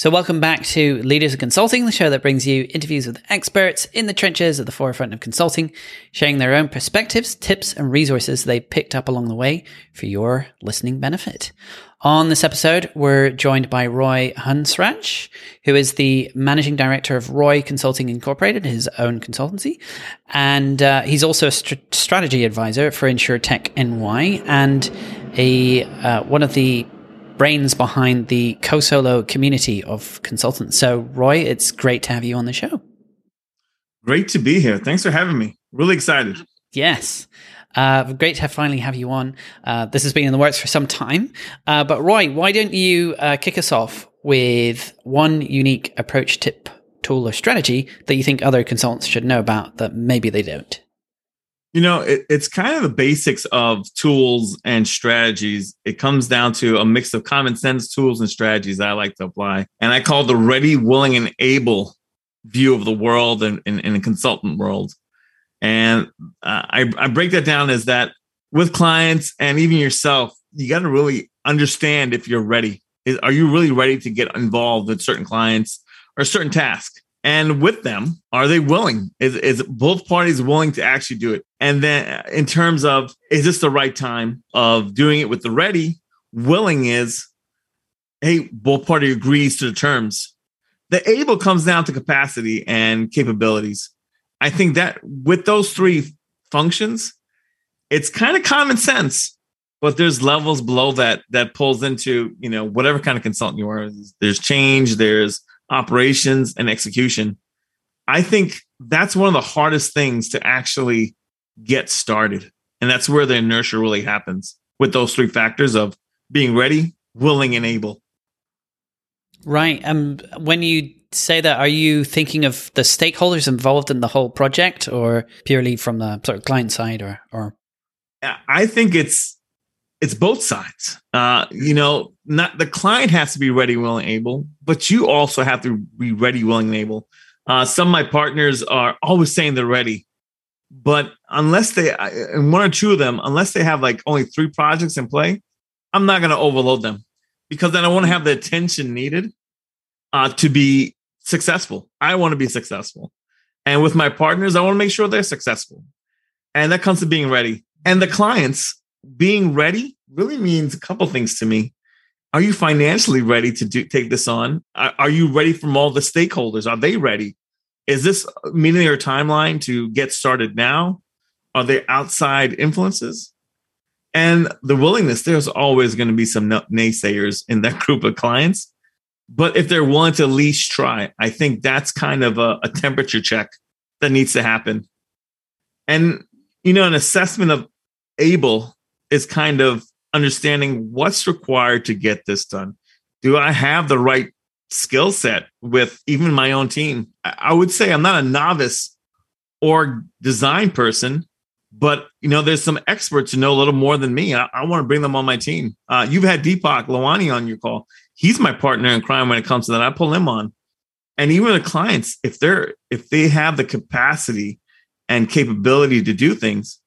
So, welcome back to Leaders of Consulting, the show that brings you interviews with experts in the trenches at the forefront of consulting, sharing their own perspectives, tips, and resources they picked up along the way for your listening benefit. On this episode, we're joined by Roi Hansraj, who is the managing director of Roy Consulting Incorporated, his own consultancy. And uh, he's also a st- strategy advisor for InsurTech NY and a uh, one of the brains behind the CoSolo community of consultants. So, Roi, it's great to have you on the show. Great to be here. Thanks for having me. Really excited. Yes. Uh, great to have finally have you on. Uh, this has been in the works for some time. Uh, but Roi, why don't you uh, kick us off with one unique approach, tip, tool, or strategy that you think other consultants should know about that maybe they don't? You know, it, it's kind of the basics of tools and strategies. It comes down to a mix of common sense tools and strategies that I like to apply. And I call the ready, willing, and able view of the world and in the consultant world. And uh, I, I break that down as that with clients and even yourself, you got to really understand if you're ready. Is, are you really ready to get involved with certain clients or certain task? And with them are they willing? Is, is both parties willing to actually do it? And then uh, in terms of is this the right time of doing it with the ready? Willing is hey both party agrees to the terms. The able comes down to capacity and capabilities. I think that with those three functions it's kind of common sense but there's levels below that that pulls into you know whatever kind of consultant you are. There's change there's operations and execution. I think that's one of the hardest things to actually get started. And that's where the inertia really happens with those three factors of being ready, willing, and able. Right. Um, when you say that, are you thinking of the stakeholders involved in the whole project or purely from the sort of client side or, or? I think it's it's both sides. Uh, you know, not the client has to be ready, willing, able, but you also have to be ready, willing, and able. Uh, some of my partners are always saying they're ready, but unless they, and one or two of them, unless they have like only three projects in play, I'm not going to overload them because then I want to have the attention needed uh, to be successful. I want to be successful. And with my partners, I want to make sure they're successful. And that comes to being ready. And the clients, being ready really means a couple things to me. Are you financially ready to do, take this on? Are, are you ready from all the stakeholders? Are they ready? Is this meeting your timeline to get started now? Are there outside influences? And the willingness, there's always going to be some naysayers in that group of clients. But if they're willing to at least try, I think that's kind of a, a temperature check that needs to happen. And, you know, an assessment of able is kind of understanding what's required to get this done. Do I have the right skill set with even my own team? I would say I'm not a novice or design person, but you know, there's some experts who know a little more than me. I, I want to bring them on my team. Uh, you've had Deepak Lawani on your call. He's my partner in crime when it comes to that. I pull him on. And even the clients, if they're if they have the capacity and capability to do things,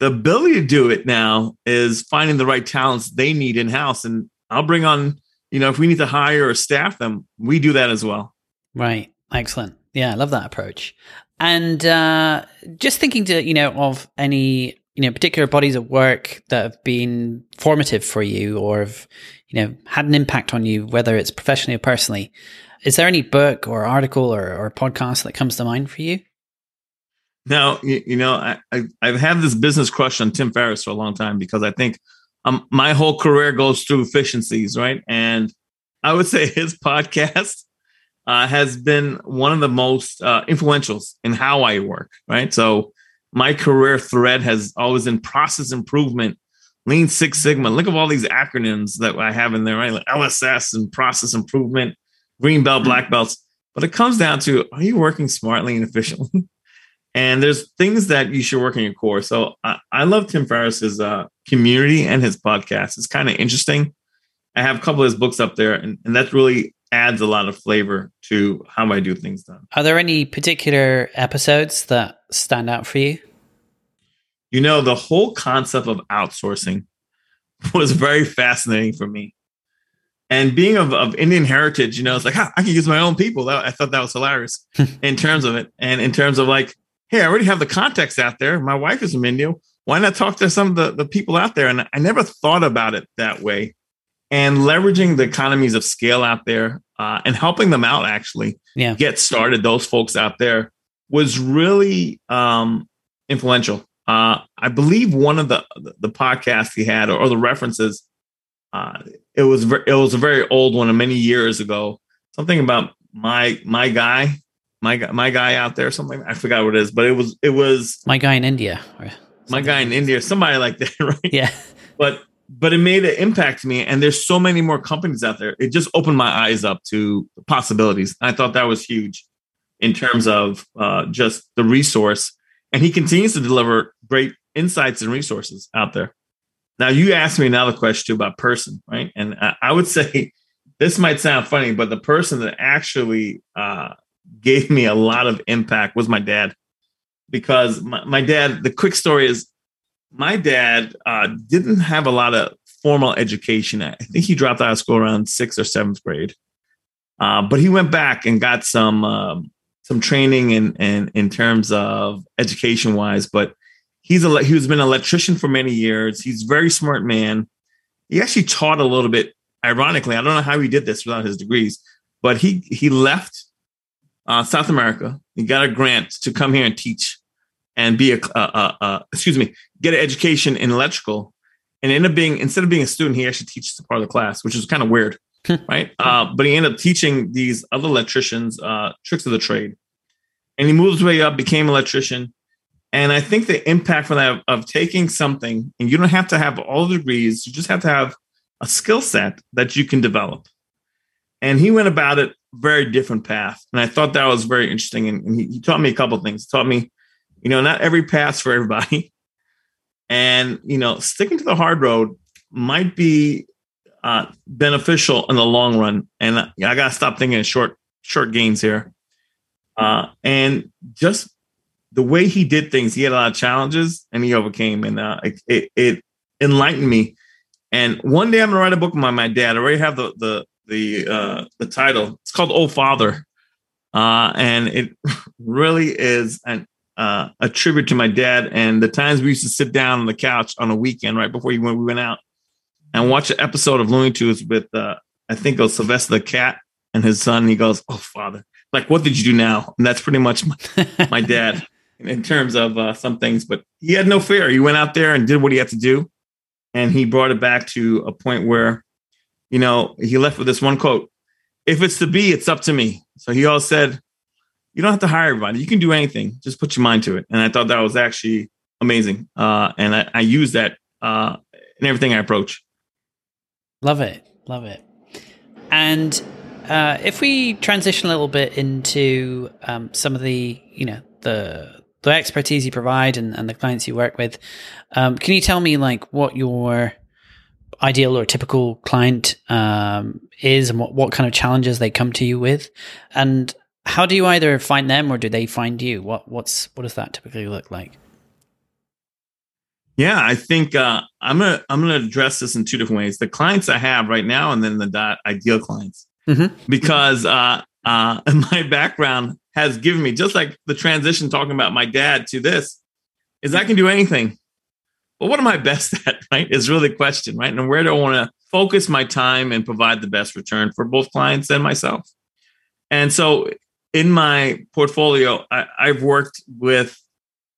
the ability to do it now is finding the right talents they need in house. And I'll bring on, you know, if we need to hire or staff them, we do that as well. Right. Excellent. Yeah, I love that approach. And uh, just thinking to, you know, of any, you know, particular bodies of work that have been formative for you or have, you know, had an impact on you, whether it's professionally or personally. Is there any book or article or, or podcast that comes to mind for you? Now, you, you know, I, I, have had this business crush on Tim Ferriss for a long time because I think um, my whole career goes through efficiencies, right? And I would say his podcast uh, has been one of the most uh, influentials in how I work, right? So my career thread has always been process improvement, Lean Six Sigma. Look at all these acronyms that I have in there, right? Like LSS and process improvement, green belt, black belts. But it comes down to are you working smartly and efficiently? And there's things that you should work in your core. So I, I love Tim Ferriss's uh, community and his podcast. It's kind of interesting. I have a couple of his books up there, and, and that really adds a lot of flavor to how I do things done. Are there any particular episodes that stand out for you? You know, the whole concept of outsourcing was very fascinating for me. and being of, of Indian heritage, you know, it's like, ah, I can use my own people. That, I thought that was hilarious in terms of it. And in terms of like, hey, I already have the context out there. My wife is a India. Why not talk to some of the, the people out there? And I never thought about it that way. And leveraging the economies of scale out there uh, and helping them out actually yeah. get started, those folks out there was really um, influential. Uh, I believe one of the the podcasts he had or, or the references, uh, it was it was a very old one, many years ago. Something about my my guy, my guy, my guy out there. Something I forgot what it is, but it was it was my guy in India. My guy in India, somebody like that, right? Yeah. But but it made an impact to me, and there's so many more companies out there. It just opened my eyes up to possibilities. I thought that was huge in terms of uh, just the resource. And he continues to deliver great insights and resources out there. Now, you asked me another question about person, right? And I, I would say this might sound funny, but the person that actually uh, gave me a lot of impact was my dad. Because my, my dad, the quick story is my dad uh, didn't have a lot of formal education. I think he dropped out of school around sixth or seventh grade. Uh, but he went back and got some um, some training in, in, in terms of education wise, but he's a, he's been an electrician for many years. He's a very smart man. He actually taught a little bit, ironically. I don't know how he did this without his degrees, but he, he left uh, South America. He got a grant to come here and teach and be a, uh, uh, excuse me, get an education in electrical and ended up being, instead of being a student, he actually teaches a part of the class, which is kind of weird. right? Uh, but he ended up teaching these other electricians uh, tricks of the trade, and he moved his way up, became an electrician. And I think the impact from that of taking something, and you don't have to have all the degrees, you just have to have a skill set that you can develop. And he went about it very different path, and I thought that was very interesting. And, and he, he taught me a couple things. He taught me, you know, not every path's for everybody, and you know, sticking to the hard road might be uh, beneficial in the long run. And I got to stop thinking short short gains here. Uh, and just the way he did things, he had a lot of challenges and he overcame, and uh, it, it, it enlightened me. And one day I'm gonna write a book my, my dad. I already have the the the uh, the title. It's called Old Father, uh, and it really is an uh, a tribute to my dad and the times we used to sit down on the couch on a weekend right before we went, we went out and watch an episode of Looney Tunes with uh, I think it was Sylvester the cat and his son. he goes, "Oh, father, like what did you do now?" And that's pretty much my, my dad in terms of uh, some things. But he had no fear. He went out there and did what he had to do, and he brought it back to a point where, you know, he left with this one quote: "If it's to be, it's up to me." So he all said, "You don't have to hire everybody. You can do anything. Just put your mind to it." And I thought that was actually amazing, uh, and I, I use that uh, in everything I approach. Love it. Love it. And uh, if we transition a little bit into um, some of the, you know, the the expertise you provide and, and the clients you work with, um, can you tell me like what your ideal or typical client um, is and what, what kind of challenges they come to you with? And how do you either find them or do they find you? What what's what does that typically look like? Yeah, I think uh, I'm gonna I'm gonna address this in two different ways: the clients I have right now, and then the dot ideal clients, mm-hmm. because uh, uh, my background has given me just like the transition talking about my dad to this is I can do anything. But what am I best at? Right is really the question, right? And where do I want to focus my time and provide the best return for both clients and myself? And so in my portfolio, I, I've worked with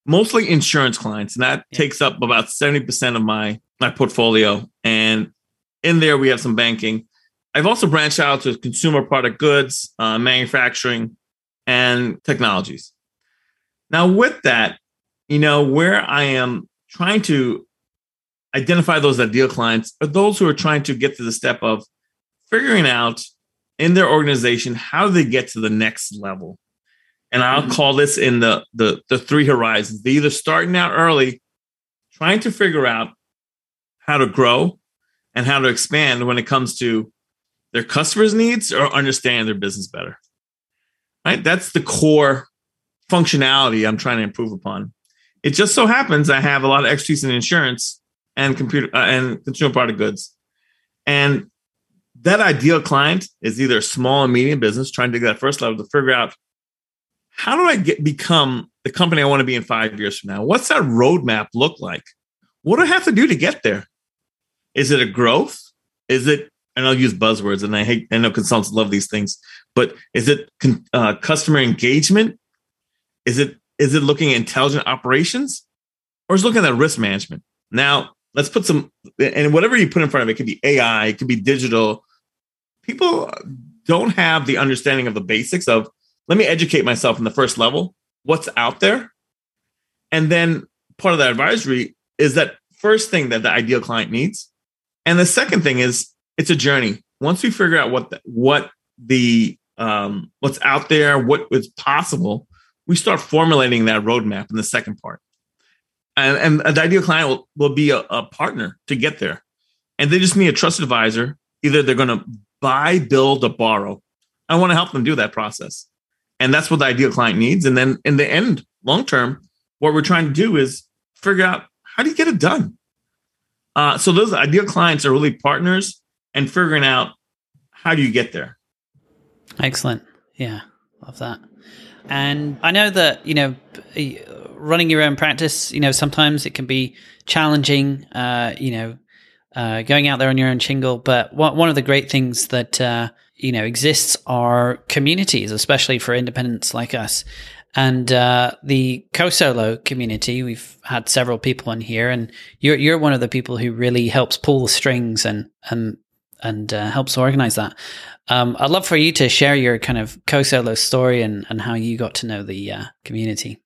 mostly insurance clients, and that yeah. takes up about 70% of my, my portfolio. And in there, we have some banking. I've also branched out to consumer product goods, uh, manufacturing, and technologies. Now, with that, you know, where I am trying to identify those ideal clients are those who are trying to get to the step of figuring out in their organization how they get to the next level and I'll mm-hmm. call this in the the the three horizons. They're either starting out early, trying to figure out how to grow and how to expand when it comes to their customers' needs or understand their business better. Right? That's the core functionality I'm trying to improve upon. It just so happens I have a lot of expertise in insurance and computer uh, and consumer product goods. And that ideal client is either a small and medium business trying to get that first level to figure out how do I get become the company I want to be in five years from now? What's that roadmap look like? What do I have to do to get there? Is it a growth? Is it, and I'll use buzzwords, and I hate, I know consultants love these things, but is it uh, customer engagement? Is it is it looking at intelligent operations, or is looking at risk management? Now, let's put some, and whatever you put in front of it, it could be AI, it could be digital. People don't have the understanding of the basics of let me educate myself in the first level, what's out there. And then part of that advisory is that first thing that the ideal client needs. And the second thing is it's a journey. Once we figure out what the, what the um, what's out there, what is possible, we start formulating that roadmap in the second part. And, and the ideal client will, will be a, a partner to get there. And they just need a trusted advisor. Either they're going to buy, build, or borrow. I want to help them do that process. And that's what the ideal client needs. And then in the end, long term, what we're trying to do is figure out how do you get it done? Uh, so those ideal clients are really partners and figuring out how do you get there. Excellent. Yeah, love that. And I know that, you know, running your own practice, you know, sometimes it can be challenging, uh, you know, uh, going out there on your own shingle. But one of the great things that, uh, you know, exists are communities, especially for independents like us. And uh, the CoSolo community, we've had several people in here, and you're you're one of the people who really helps pull the strings and and and uh, helps organize that. Um, I'd love for you to share your kind of CoSolo story and and how you got to know the uh, community.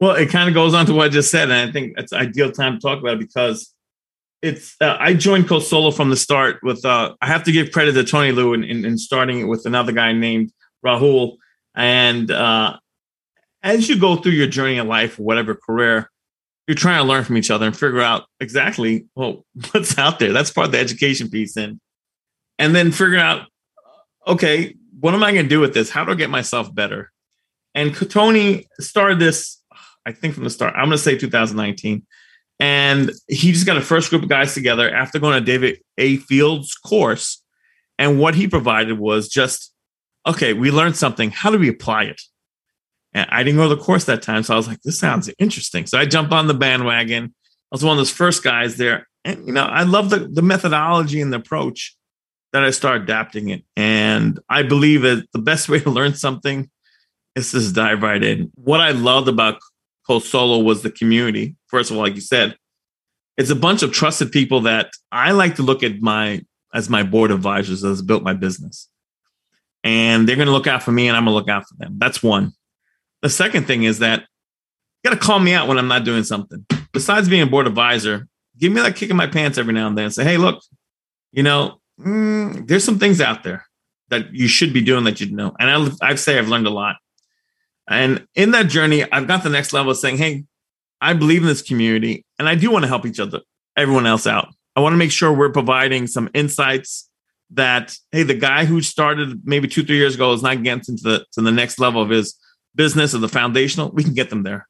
Well, it kind of goes on to what I just said, and I think it's ideal time to talk about it because it's uh, I joined CoSolo from the start with uh, I have to give credit to Tony Liu in, in, in starting it with another guy named Rahul. And uh, as you go through your journey in life, whatever career, you're trying to learn from each other and figure out exactly well what's out there. That's part of the education piece, and and then figure out okay, what am I going to do with this? How do I get myself better? And Tony started this, I think from the start. I'm going to say 2019 and he just got a first group of guys together after going to David A. Fields' course. And what he provided was just, okay, we learned something. How do we apply it? And I didn't go to the course that time. So I was like, this sounds interesting. So I jumped on the bandwagon. I was one of those first guys there. And, you know, I love the, the methodology and the approach that I start adapting it. And I believe that the best way to learn something is just dive right in. What I loved about CoSolo was the community. First of all, like you said, it's a bunch of trusted people that I like to look at my as my board advisors as built my business. And they're going to look out for me and I'm going to look out for them. That's one. The second thing is that you got to call me out when I'm not doing something. Besides being a board advisor, give me that kick in my pants every now and then. Say, hey, look, you know, mm, there's some things out there that you should be doing that you know. And I, I say I've learned a lot. And in that journey, I've got the next level of saying, hey, I believe in this community and I do want to help each other, everyone else out. I want to make sure we're providing some insights that, hey, the guy who started maybe two, three years ago is not getting to the, to the next level of his business or the foundational, we can get them there.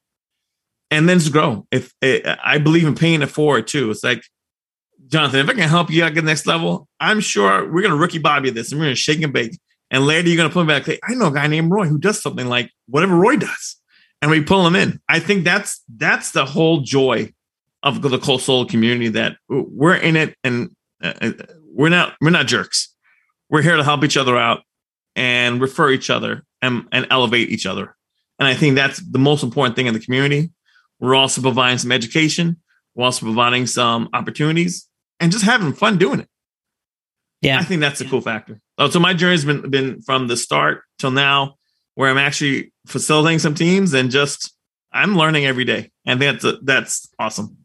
And then just grow. If eh, I believe in paying it forward too. It's like, Jonathan, if I can help you out get the next level, I'm sure we're going to rookie Bobby this and we're going to shake and bake. And later you're going to put me back. I know a guy named Roi who does something like whatever Roi does, and we pull him in. I think that's that's the whole joy of the CoSolo community that we're in it, and uh, we're not we're not jerks. We're here to help each other out and refer each other and, and elevate each other. And I think that's the most important thing in the community. We're also providing some education. We're also providing some opportunities and just having fun doing it. Yeah, I think that's a cool factor. Oh, so my journey's been been from the start till now, where I'm actually facilitating some teams and just I'm learning every day, and that's a, that's awesome.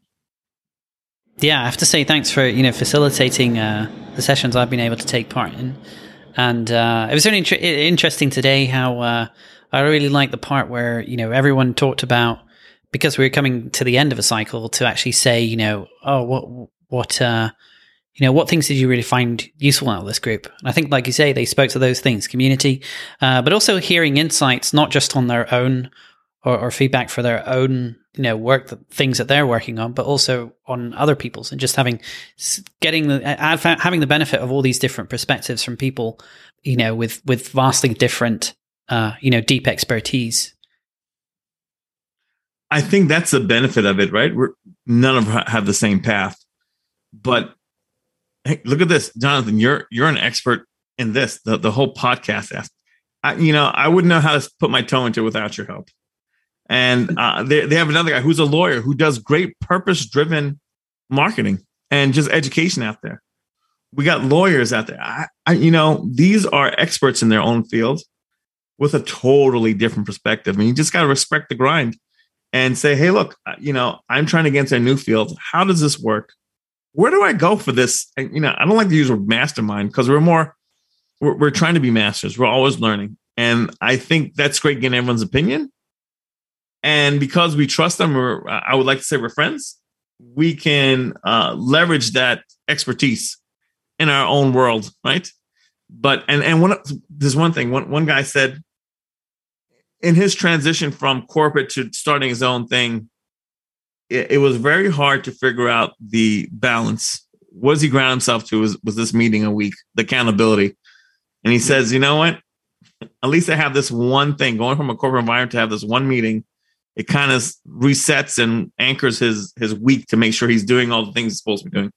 Yeah, I have to say thanks for you know facilitating uh, the sessions I've been able to take part in, and uh, it was really inter- interesting today how uh, I really like the part where you know everyone talked about because we were coming to the end of a cycle to actually say you know oh what what uh, you know, what things did you really find useful out of this group? And I think, like you say, they spoke to those things, community, uh, but also hearing insights, not just on their own or, or, feedback for their own you know work the things that they're working on but also on other people's and just having getting the having the benefit of all these different perspectives from people you know with with vastly different uh you know deep expertise. I think that's the benefit of it right? We're none of us have the same path. But hey look at this. Jonathan you're you're an expert in this the, the whole podcast I, you know i wouldn't know how to put my toe into it without your help. And uh, they, they have another guy who's a lawyer who does great purpose driven marketing and just education out there. We got lawyers out there. I, I, you know, these are experts in their own field with a totally different perspective. And you just got to respect the grind and say, hey, look, you know, I'm trying to get into a new field. How does this work? Where do I go for this? And, you know, I don't like to use the word mastermind because we're more, we're, we're trying to be masters. We're always learning. And I think that's great getting everyone's opinion. And because we trust them, or I would like to say we're friends, we can uh, leverage that expertise in our own world, right? But and and one there's one thing. One one guy said in his transition from corporate to starting his own thing, it, it was very hard to figure out the balance. What does he ground himself to? Was was this meeting a week? The accountability, and he says, you know what? At least I have this one thing going from a corporate environment to have this one meeting it kind of resets and anchors his his week to make sure he's doing all the things he's supposed to be doing.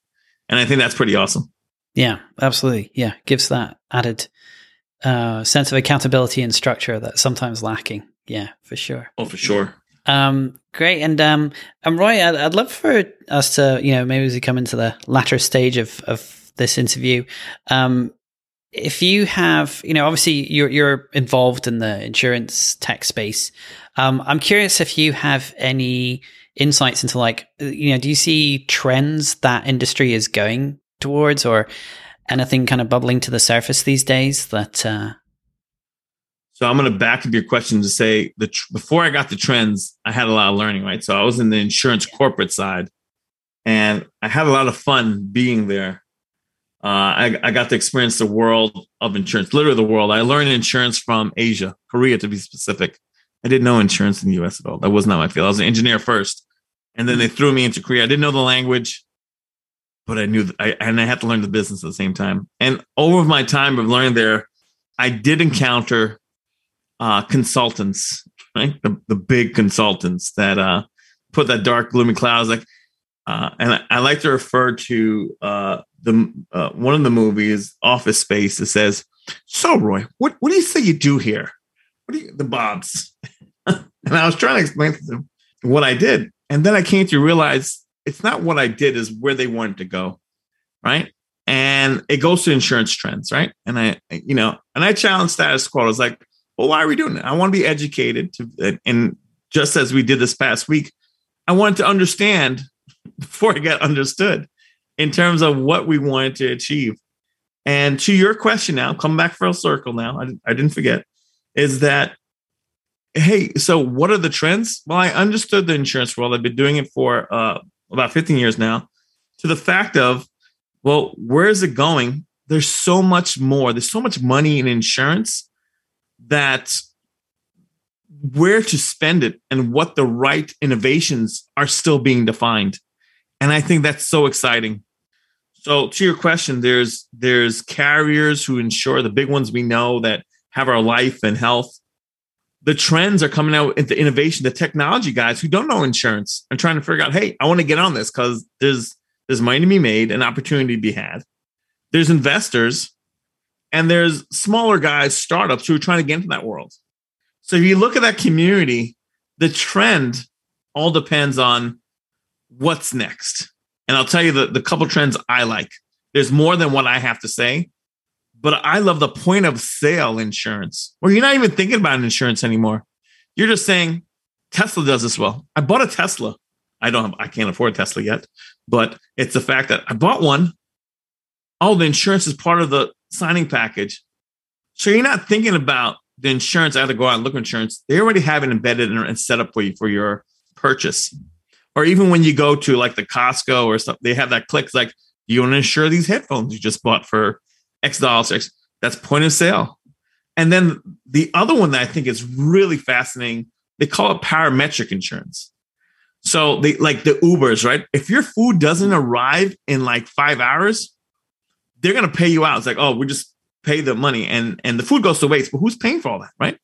And I think that's pretty awesome. Yeah, absolutely. Yeah, gives that added uh, sense of accountability and structure that's sometimes lacking. Yeah, for sure. Oh, for sure. Um, great. And um, and Roi, I'd, I'd love for us to, you know, maybe as we come into the latter stage of of this interview, um, if you have, you know, obviously you're you're involved in the insurance tech space. Um, I'm curious if you have any insights into like, you know, do you see trends that industry is going towards, or anything kind of bubbling to the surface these days that? Uh... So I'm going to back up your question to say that tr- before I got the trends, I had a lot of learning, right? So I was in the insurance corporate side, and I had a lot of fun being there uh, I, I, got to experience the world of insurance, literally the world. I learned insurance from Asia, Korea to be specific. I didn't know insurance in the US at all. That was not my field. I was an engineer first. And then they threw me into Korea. I didn't know the language, but I knew, I, and I had to learn the business at the same time. And over my time of learning there, I did encounter uh, consultants, right? The, the big consultants that uh, put that dark, gloomy clouds. Like, uh, and I, I, like to refer to uh, the uh, one of the movies, Office Space, that says, "So, Roi, what what do you say you do here? What do you the Bobs?" and I was trying to explain to them what I did, and then I came to realize it's not what I did; is where they wanted to go, right? And it goes to insurance trends, right? And I, you know, and I challenge status quo. I was like, "Well, why are we doing it? I want to be educated to, and just as we did this past week, I wanted to understand before I got understood." in terms of what we wanted to achieve. And to your question now, come back for a circle now. I, I didn't forget, is that hey, so what are the trends? Well, I understood the insurance world. I've been doing it for uh, about 15 years now. To the fact of, well, where is it going? There's so much more. There's so much money in insurance that where to spend it and what the right innovations are still being defined. And I think that's so exciting. So to your question, there's there's carriers who insure the big ones we know that have our life and health. The trends are coming out into innovation. The technology guys who don't know insurance are trying to figure out, hey, I want to get on this because there's there's money to be made, an opportunity to be had. There's investors, and there's smaller guys, startups who are trying to get into that world. So if you look at that community, the trend all depends on what's next. And I'll tell you the, the couple trends I like. There's more than what I have to say, but I love the point of sale insurance where you're not even thinking about insurance anymore. You're just saying, Tesla does this well. I bought a Tesla. I don't have, I can't afford a Tesla yet, but it's the fact that I bought one. Oh, the insurance is part of the signing package. So you're not thinking about the insurance. I have to go out and look at insurance. They already have it embedded and set up for you for your purchase or even when you go to like the Costco or something, they have that click like, you want to insure these headphones you just bought for X dollars. That's point of sale. And then the other one that I think is really fascinating, they call it parametric insurance. So they like the Ubers, right? If your food doesn't arrive in like five hours, they're gonna pay you out. It's like, oh, we just pay the money and and the food goes to waste. But who's paying for all that, right?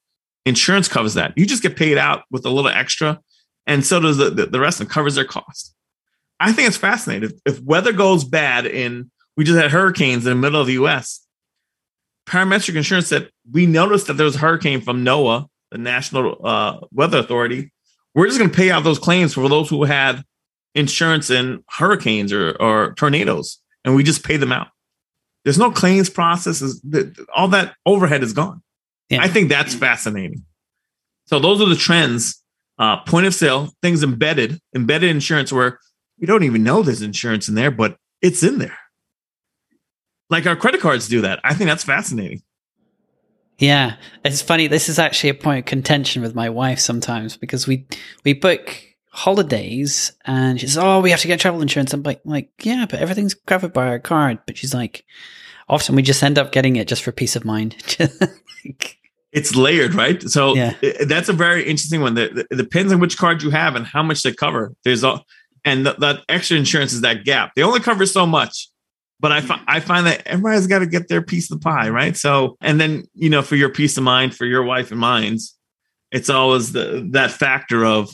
Insurance covers that. You just get paid out with a little extra, and so does the the, the rest covers their cost. I think it's fascinating. If, if weather goes bad in we just had hurricanes in the middle of the US, parametric insurance said we noticed that there was a hurricane from NOAA, the National uh, Weather Authority. We're just going to pay out those claims for those who had insurance in hurricanes or, or tornadoes, and we just pay them out. There's no claims processes. All that overhead is gone. Yeah. I think that's fascinating. So those are the trends. Uh, point of sale, things embedded, embedded insurance where we don't even know there's insurance in there, but it's in there. Like our credit cards do that. I think that's fascinating. Yeah, it's funny. This is actually a point of contention with my wife sometimes because we we book holidays and she says, "Oh, we have to get travel insurance." I'm like, like, yeah, but everything's covered by our card. But she's like, often we just end up getting it just for peace of mind. it's layered, right? So yeah. that's a very interesting one. It depends on which card you have and how much they cover. There's all, and that extra insurance is that gap. They only cover so much but I, fi- I find that everybody's got to get their piece of the pie, right? So, and then you know, for your peace of mind, for your wife and mine's, it's always the that factor of,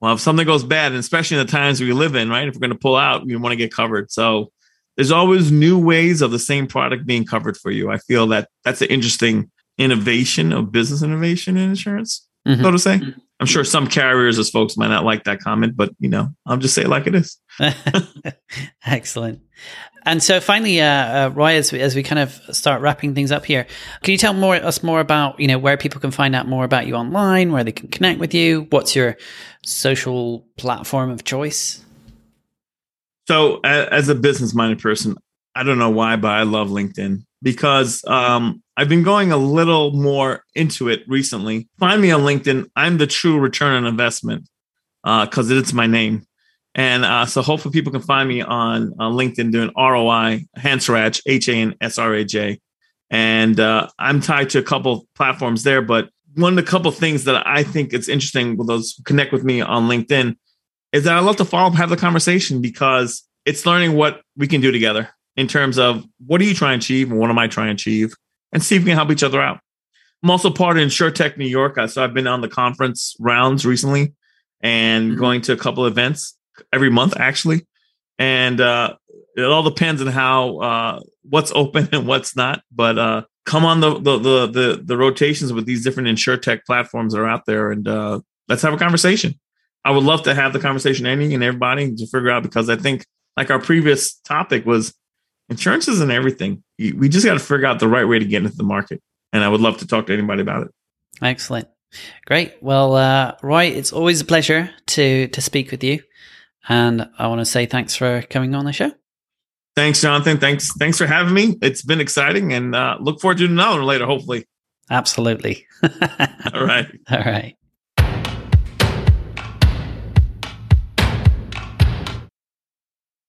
well, if something goes bad, and especially in the times we live in, right? If we're going to pull out, we want to get covered. So, there's always new ways of the same product being covered for you. I feel that that's an interesting innovation of business innovation in insurance, mm-hmm. so to say. I'm sure some carriers as folks might not like that comment, but you know, I'll just say it like it is. Excellent. And so finally, uh, uh, Roi, as we, as we kind of start wrapping things up here, can you tell more us more about you know where people can find out more about you online, where they can connect with you? What's your social platform of choice? So, as a business minded person, I don't know why, but I love LinkedIn because um, I've been going a little more into it recently. Find me on LinkedIn. I'm the true return on investment because uh, it's my name. And uh, so hopefully people can find me on, on LinkedIn doing ROI, Hansraj, H A N S R A J. And uh, I'm tied to a couple platforms there. But one of the couple things that I think it's interesting with those connect with me on LinkedIn is that I love to follow up, have the conversation because it's learning what we can do together in terms of what are you trying to achieve and what am I trying to achieve and see if we can help each other out. I'm also part of InsurTech New York. So I've been on the conference rounds recently and mm-hmm. going to a couple events every month actually, and uh, it all depends on how uh, what's open and what's not. But uh, come on the, the the the the rotations with these different insure tech platforms that are out there, and uh, let's have a conversation. I would love to have the conversation, any and everybody, to figure out because I think, like our previous topic was, insurance isn't everything. We just got to figure out the right way to get into the market, and I would love to talk to anybody about it. Excellent, great. Well, uh, Roi, it's always a pleasure to to speak with you. And I want to say thanks for coming on the show. Thanks, Jonathan. Thanks, thanks for having me. It's been exciting, and uh, look forward to another one later. Hopefully. Absolutely. All right. All right.